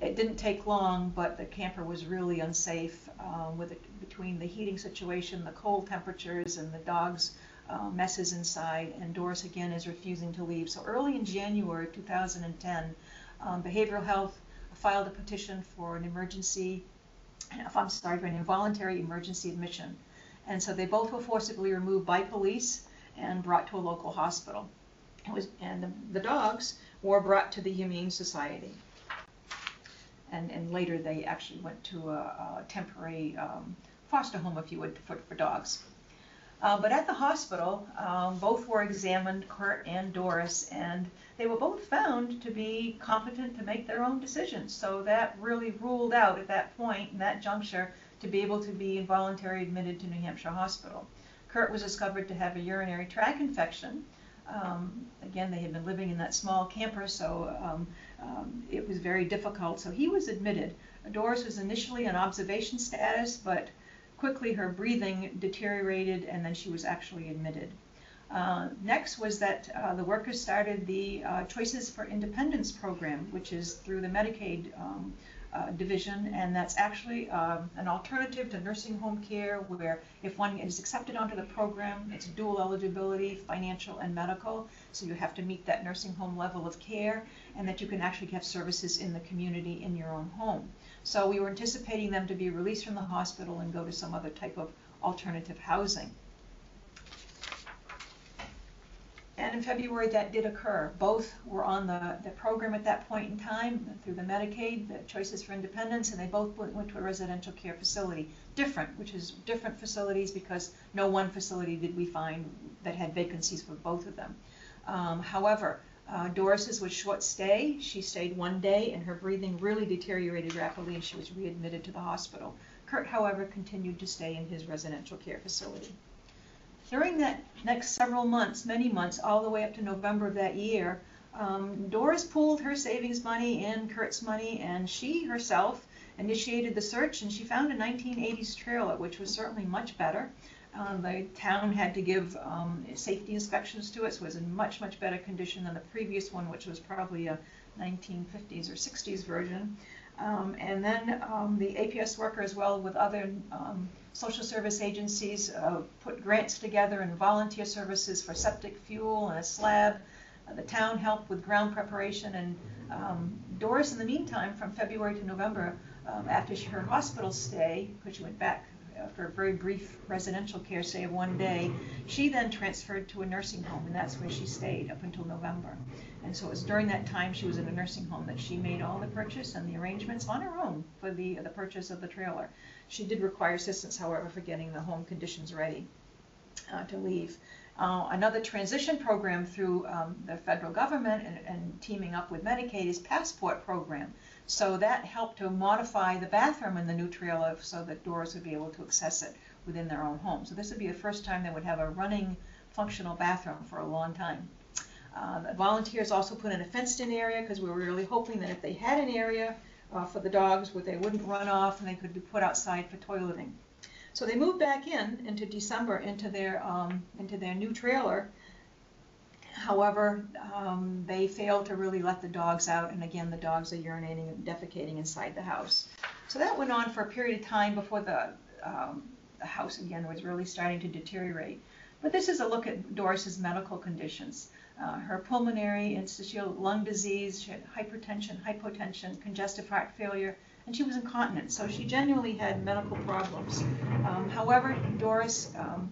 it didn't take long, but the camper was really unsafe um, with it, between the heating situation, the cold temperatures, and the dogs' uh, messes inside. And Doris again is refusing to leave. So early in January 2010, um, Behavioral Health filed a petition for an emergency, I'm sorry, for an involuntary emergency admission. And so they both were forcibly removed by police and brought to a local hospital. It was, and the, the dogs were brought to the Humane Society and, and later they actually went to a, a temporary um, foster home, if you would, for, for dogs. Uh, but at the hospital, um, both were examined, Kurt and Doris, and they were both found to be competent to make their own decisions. So that really ruled out at that point, in that juncture, to be able to be involuntarily admitted to New Hampshire Hospital. Kurt was discovered to have a urinary tract infection. Um, again, they had been living in that small camper, so um, um, it was very difficult. So he was admitted. Doris was initially on observation status, but quickly her breathing deteriorated and then she was actually admitted. Uh, next was that uh, the workers started the uh, Choices for Independence program, which is through the Medicaid um, uh, division, and that's actually um, an alternative to nursing home care where if one is accepted onto the program, it's dual eligibility, financial and medical, so you have to meet that nursing home level of care, and that you can actually have services in the community in your own home. So we were anticipating them to be released from the hospital and go to some other type of alternative housing. And in February, that did occur. Both were on the, the program at that point in time through the Medicaid, the Choices for Independence, and they both went, went to a residential care facility. Different, which is different facilities because no one facility did we find that had vacancies for both of them. Um, however, uh, Doris's was short stay. She stayed one day and her breathing really deteriorated rapidly and she was readmitted to the hospital. Kurt, however, continued to stay in his residential care facility. During that next several months, many months, all the way up to November of that year, um, Doris pooled her savings money and Kurt's money, and she herself initiated the search, and she found a 1980s trailer, which was certainly much better. Uh, the town had to give um, safety inspections to it, so it was in much, much better condition than the previous one, which was probably a 1950s or 60s version. Um, and then um, the APS worker, as well with other um, social service agencies uh, put grants together and volunteer services for septic fuel and a slab. Uh, the town helped with ground preparation and um, Doris, in the meantime, from February to November, um, after her hospital stay, because she went back after a very brief residential care stay of one day, she then transferred to a nursing home, and that's where she stayed up until November. And so it was during that time she was in a nursing home that she made all the purchase and the arrangements on her own for the the purchase of the trailer. She did require assistance, however, for getting the home conditions ready uh, to leave. Uh, another transition program through um, the federal government and, and, teaming up with Medicaid is Passport program. So that helped to modify the bathroom in the new trailer so that Doris would be able to access it within their own home. So this would be the first time they would have a running functional bathroom for a long time. Uh, the volunteers also put in a fenced-in area because we were really hoping that if they had an area uh, for the dogs where they wouldn't run off and they could be put outside for toileting. So they moved back in into December into their um, into their new trailer. However, um, they failed to really let the dogs out, and again, the dogs are urinating and defecating inside the house. So that went on for a period of time before the, um, the house again was really starting to deteriorate. But this is a look at Doris's medical conditions uh, her pulmonary interstitial lung disease, she had hypertension, hypotension, congestive heart failure, and she was incontinent. So she genuinely had medical problems. Um, however, Doris um,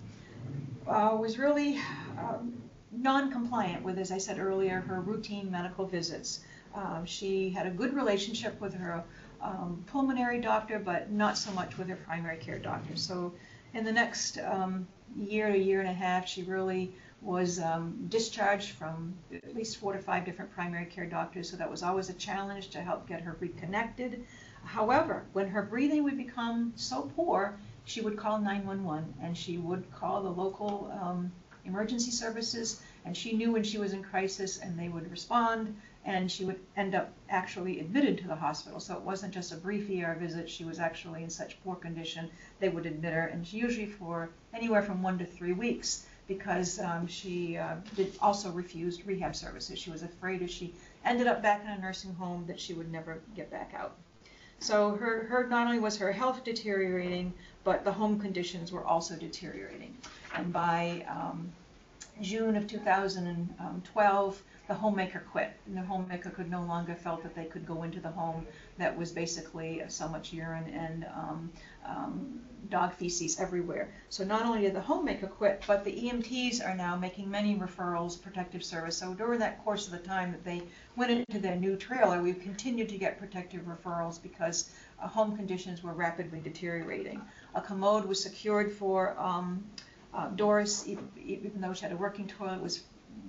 uh, was really um, non-compliant with, as I said earlier, her routine medical visits. Um, she had a good relationship with her um, pulmonary doctor, but not so much with her primary care doctor. So in the next um, year to year and a half, she really was um, discharged from at least four to five different primary care doctors, so that was always a challenge to help get her reconnected. However, when her breathing would become so poor, she would call 911 and she would call the local um, emergency services, and she knew when she was in crisis, and they would respond, and she would end up actually admitted to the hospital. So it wasn't just a brief ER visit, she was actually in such poor condition, they would admit her, and she usually for anywhere from one to three weeks, because um, she uh, did also refused rehab services. She was afraid if she ended up back in a nursing home that she would never get back out. So her, her not only was her health deteriorating, but the home conditions were also deteriorating. And by um, June of 2012, the homemaker quit. And the homemaker could no longer felt that they could go into the home that was basically so much urine and um, um, dog feces everywhere. So not only did the homemaker quit, but the EMTs are now making many referrals, protective service. So during that course of the time that they went into their new trailer, we've continued to get protective referrals because uh, home conditions were rapidly deteriorating. A commode was secured for um, uh, Doris, even, though she had a working toilet, was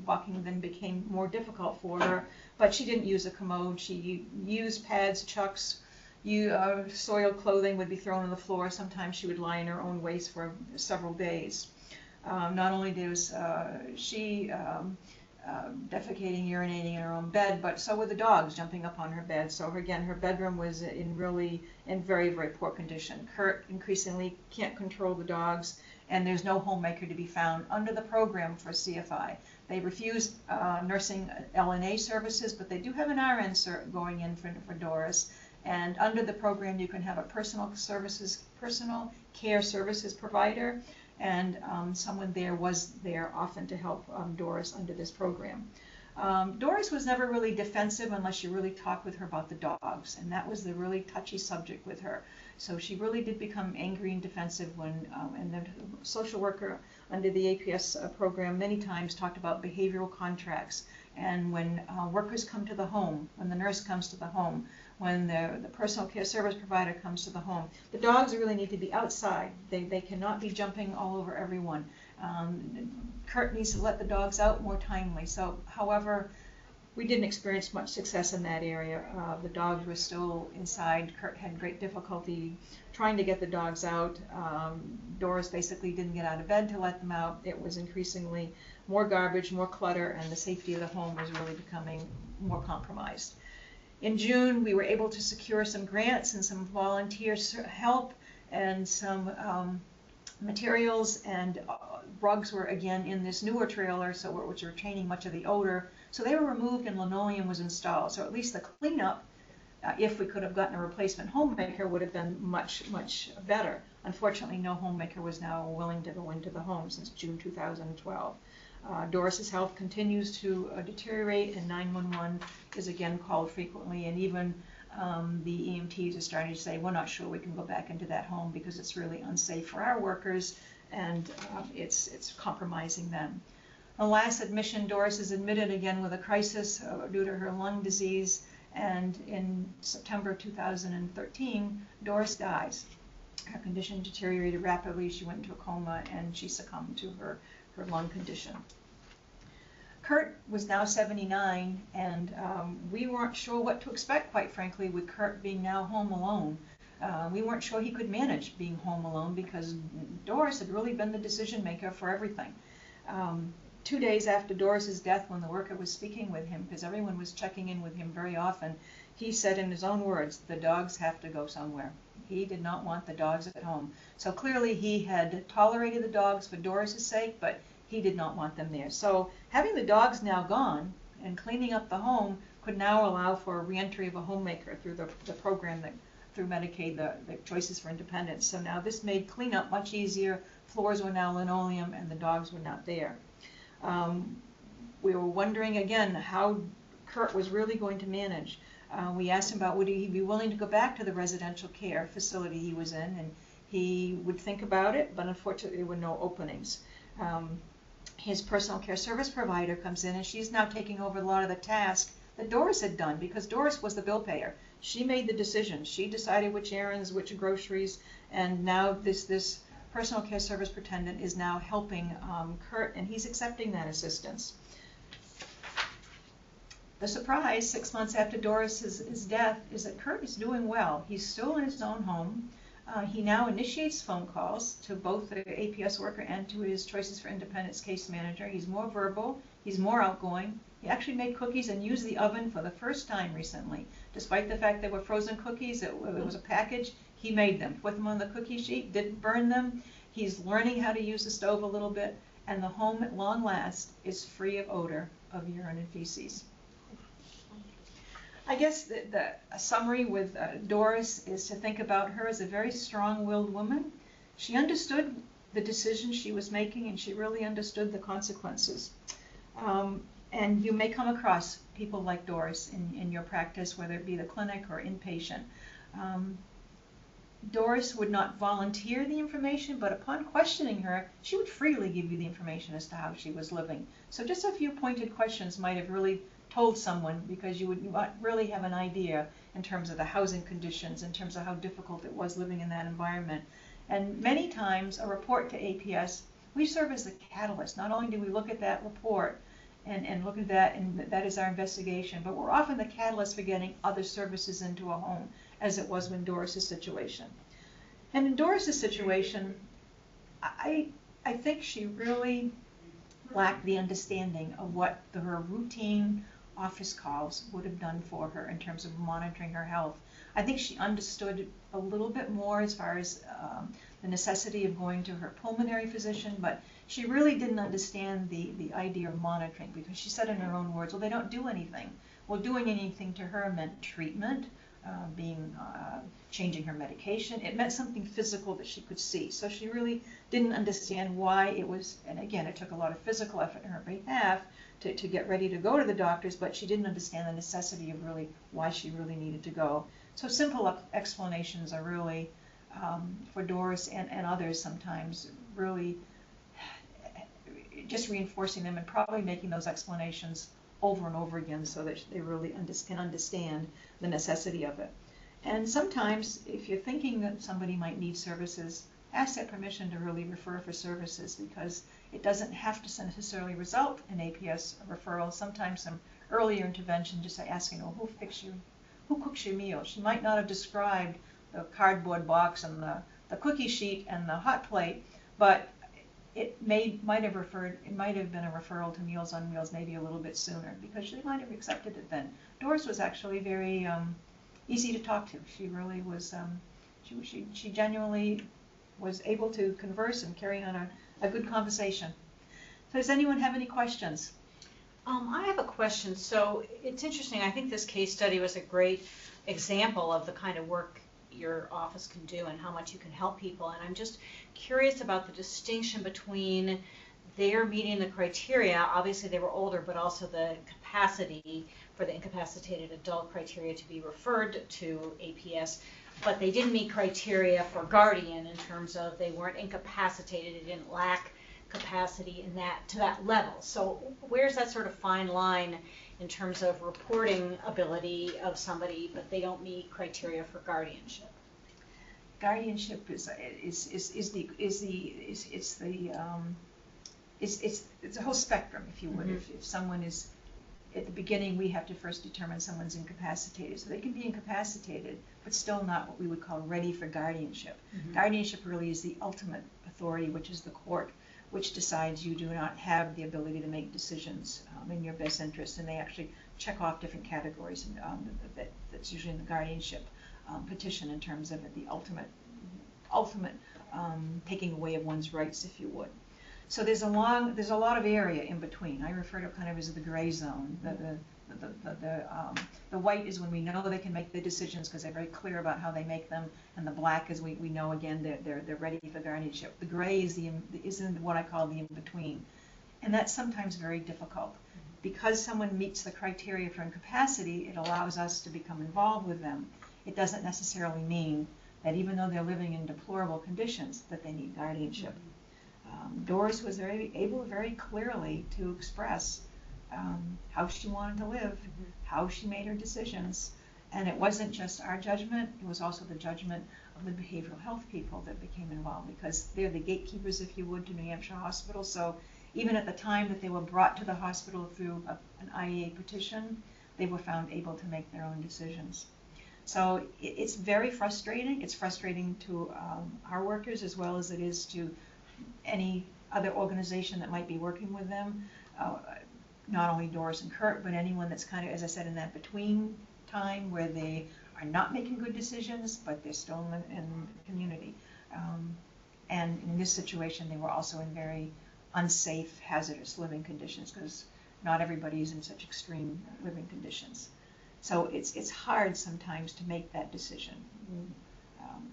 walking then became more difficult for her. But she didn't use a commode. She used pads, chucks, you, uh, soiled clothing would be thrown on the floor. Sometimes she would lie in her own waste for several days. Um, not only was uh, she um, uh, defecating, urinating in her own bed, but so were the dogs jumping up on her bed. So again, her bedroom was in really in very, very poor condition. Kurt increasingly can't control the dogs, and there's no homemaker to be found under the program for CFI. They refuse uh, nursing LNA services, but they do have an RN going in for, for Doris. And under the program, you can have a personal services, personal care services provider, and um, someone there was there often to help um, Doris under this program. Um, Doris was never really defensive unless you really talked with her about the dogs, and that was the really touchy subject with her. So she really did become angry and defensive when, um, and the social worker under the APS uh, program many times talked about behavioral contracts. And when uh, workers come to the home, when the nurse comes to the home, when the, the personal care service provider comes to the home. The dogs really need to be outside. They, they cannot be jumping all over everyone. Um, Kurt needs to let the dogs out more timely. So, however, we didn't experience much success in that area. Uh, the dogs were still inside. Kurt had great difficulty trying to get the dogs out. Um, Doris basically didn't get out of bed to let them out. It was increasingly more garbage, more clutter, and the safety of the home was really becoming more compromised. In June, we were able to secure some grants and some volunteer help and some um, materials and uh, rugs were again in this newer trailer, so which are retaining much of the odor. So they were removed and linoleum was installed. So at least the cleanup, uh, if we could have gotten a replacement homemaker, would have been much, much better. Unfortunately, no homemaker was now willing to go into the home since June 2012. Uh, Doris's health continues to uh, deteriorate, and 911 is again called frequently, and even um, the EMTs are starting to say, we're not sure we can go back into that home because it's really unsafe for our workers, and uh, it's, it's compromising them. Last admission, Doris is admitted again with a crisis uh, due to her lung disease, and in September 2013, Doris dies. Her condition deteriorated rapidly. She went into a coma, and she succumbed to her her lung condition. Kurt was now 79, and um, we weren't sure what to expect, quite frankly, with Kurt being now home alone. Uh, we weren't sure he could manage being home alone because Doris had really been the decision maker for everything. Um, two days after Doris's death, when the worker was speaking with him, because everyone was checking in with him very often, he said in his own words, the dogs have to go somewhere. He did not want the dogs at home. So clearly he had tolerated the dogs for Doris's sake, but he did not want them there. So having the dogs now gone and cleaning up the home could now allow for a reentry of a homemaker through the, the program that through Medicaid, the, the Choices for Independence. So now this made cleanup much easier. Floors were now linoleum and the dogs were not there. Um, we were wondering again how Kurt was really going to manage. Uh, we asked him about would he be willing to go back to the residential care facility he was in, and he would think about it, but unfortunately there were no openings. Um, his personal care service provider comes in, and she's now taking over a lot of the task that Doris had done because Doris was the bill payer. She made the decision. She decided which errands, which groceries, and now this this personal care service pretendant is now helping um, Kurt, and he's accepting that assistance. The surprise, six months after Doris's death, is that Kurt is doing well. He's still in his own home. Uh, he now initiates phone calls to both the APS worker and to his Choices for Independence case manager. He's more verbal, he's more outgoing. He actually made cookies and used the oven for the first time recently. Despite the fact they were frozen cookies, it, it was a package, he made them, put them on the cookie sheet, didn't burn them. He's learning how to use the stove a little bit, and the home at long last is free of odor of urine and feces. I guess the, the a summary with uh, Doris is to think about her as a very strong-willed woman. She understood the decision she was making, and she really understood the consequences. Um, and you may come across people like Doris in, in your practice, whether it be the clinic or inpatient. Um, Doris would not volunteer the information, but upon questioning her, she would freely give you the information as to how she was living. So just a few pointed questions might have really told someone because you would really have an idea in terms of the housing conditions, in terms of how difficult it was living in that environment. And many times, a report to APS, we serve as the catalyst. Not only do we look at that report and, and look at that, and that is our investigation, but we're often the catalyst for getting other services into a home, as it was in Doris's situation. And in Doris's situation, I, I think she really lacked the understanding of what the, her routine office calls would have done for her in terms of monitoring her health. I think she understood a little bit more as far as um, the necessity of going to her pulmonary physician, but she really didn't understand the, the idea of monitoring because she said in her own words, well, they don't do anything. Well, doing anything to her meant treatment, uh, being uh, changing her medication. It meant something physical that she could see. So she really didn't understand why it was. And again, it took a lot of physical effort on her behalf to, to get ready to go to the doctors, but she didn't understand the necessity of really why she really needed to go. So simple explanations are really, um, for Doris and, and others sometimes, really just reinforcing them and probably making those explanations over and over again so that they really under, can understand the necessity of it. And sometimes, if you're thinking that somebody might need services, ask that permission to really refer for services because it doesn't have to necessarily result in APS referral. Sometimes some earlier intervention, just asking, oh, who fixed your, who cooks your meal? She might not have described the cardboard box and the, the cookie sheet and the hot plate, but it may might have referred it might have been a referral to Meals on Wheels maybe a little bit sooner because she might have accepted it then. Doris was actually very um, easy to talk to. She really was. Um, she, she she genuinely was able to converse and carry on a, a good conversation. So does anyone have any questions? Um, I have a question. So it's interesting. I think this case study was a great example of the kind of work your office can do and how much you can help people. And I'm just curious about the distinction between their meeting the criteria. Obviously, they were older, but also the capacity for the incapacitated adult criteria to be referred to APS. But they didn't meet criteria for guardian in terms of they weren't incapacitated, they didn't lack capacity in that to that level. So where's that sort of fine line in terms of reporting ability of somebody, but they don't meet criteria for guardianship. Guardianship is is is, is the is the is it's the um, it's it's it's a whole spectrum, if you would. Mm-hmm. If, if someone is at the beginning, we have to first determine someone's incapacitated. So they can be incapacitated, but still not what we would call ready for guardianship. Mm-hmm. Guardianship really is the ultimate authority, which is the court which decides you do not have the ability to make decisions um, in your best interest, and they actually check off different categories, and um, that, that's usually in the guardianship um, petition in terms of the ultimate, ultimate um, taking away of one's rights, if you would. So there's a long, there's a lot of area in between. I refer to kind of as the gray zone, the, the the, the, the, um, the white is when we know they can make the decisions because they're very clear about how they make them, and the black is we, we know again they're, they're, they're ready for guardianship. The gray is the is in what I call the in between, and that's sometimes very difficult. Because someone meets the criteria for incapacity, it allows us to become involved with them. It doesn't necessarily mean that even though they're living in deplorable conditions, that they need guardianship. Um, Doris was very able very clearly to express um, how she wanted to live, mm-hmm. how she made her decisions. And it wasn't just our judgment, it was also the judgment of the behavioral health people that became involved because they're the gatekeepers, if you would, to New Hampshire Hospital. So even at the time that they were brought to the hospital through a, an IEA petition, they were found able to make their own decisions. So it, it's very frustrating. It's frustrating to um, our workers as well as it is to any other organization that might be working with them. Uh, not only Doris and Kurt, but anyone that's kind of, as I said, in that between time where they are not making good decisions, but they're still in the, in the community. Um, and in this situation, they were also in very unsafe, hazardous living conditions because not everybody is in such extreme living conditions. So it's it's hard sometimes to make that decision. Um,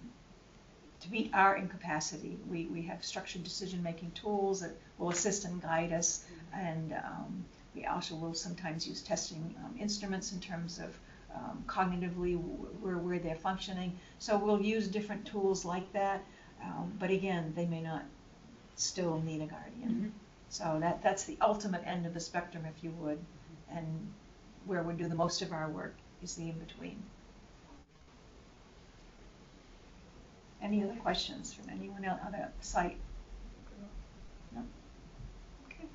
to meet our incapacity, we, we have structured decision-making tools that will assist and guide us, and um, we also will sometimes use testing um, instruments in terms of um, cognitively where, where they're functioning. So we'll use different tools like that, um, but again, they may not still need a guardian. Mm -hmm. So that, that's the ultimate end of the spectrum, if you would, and where we do the most of our work is the in between. Any other questions from anyone else on the site? No? Okay.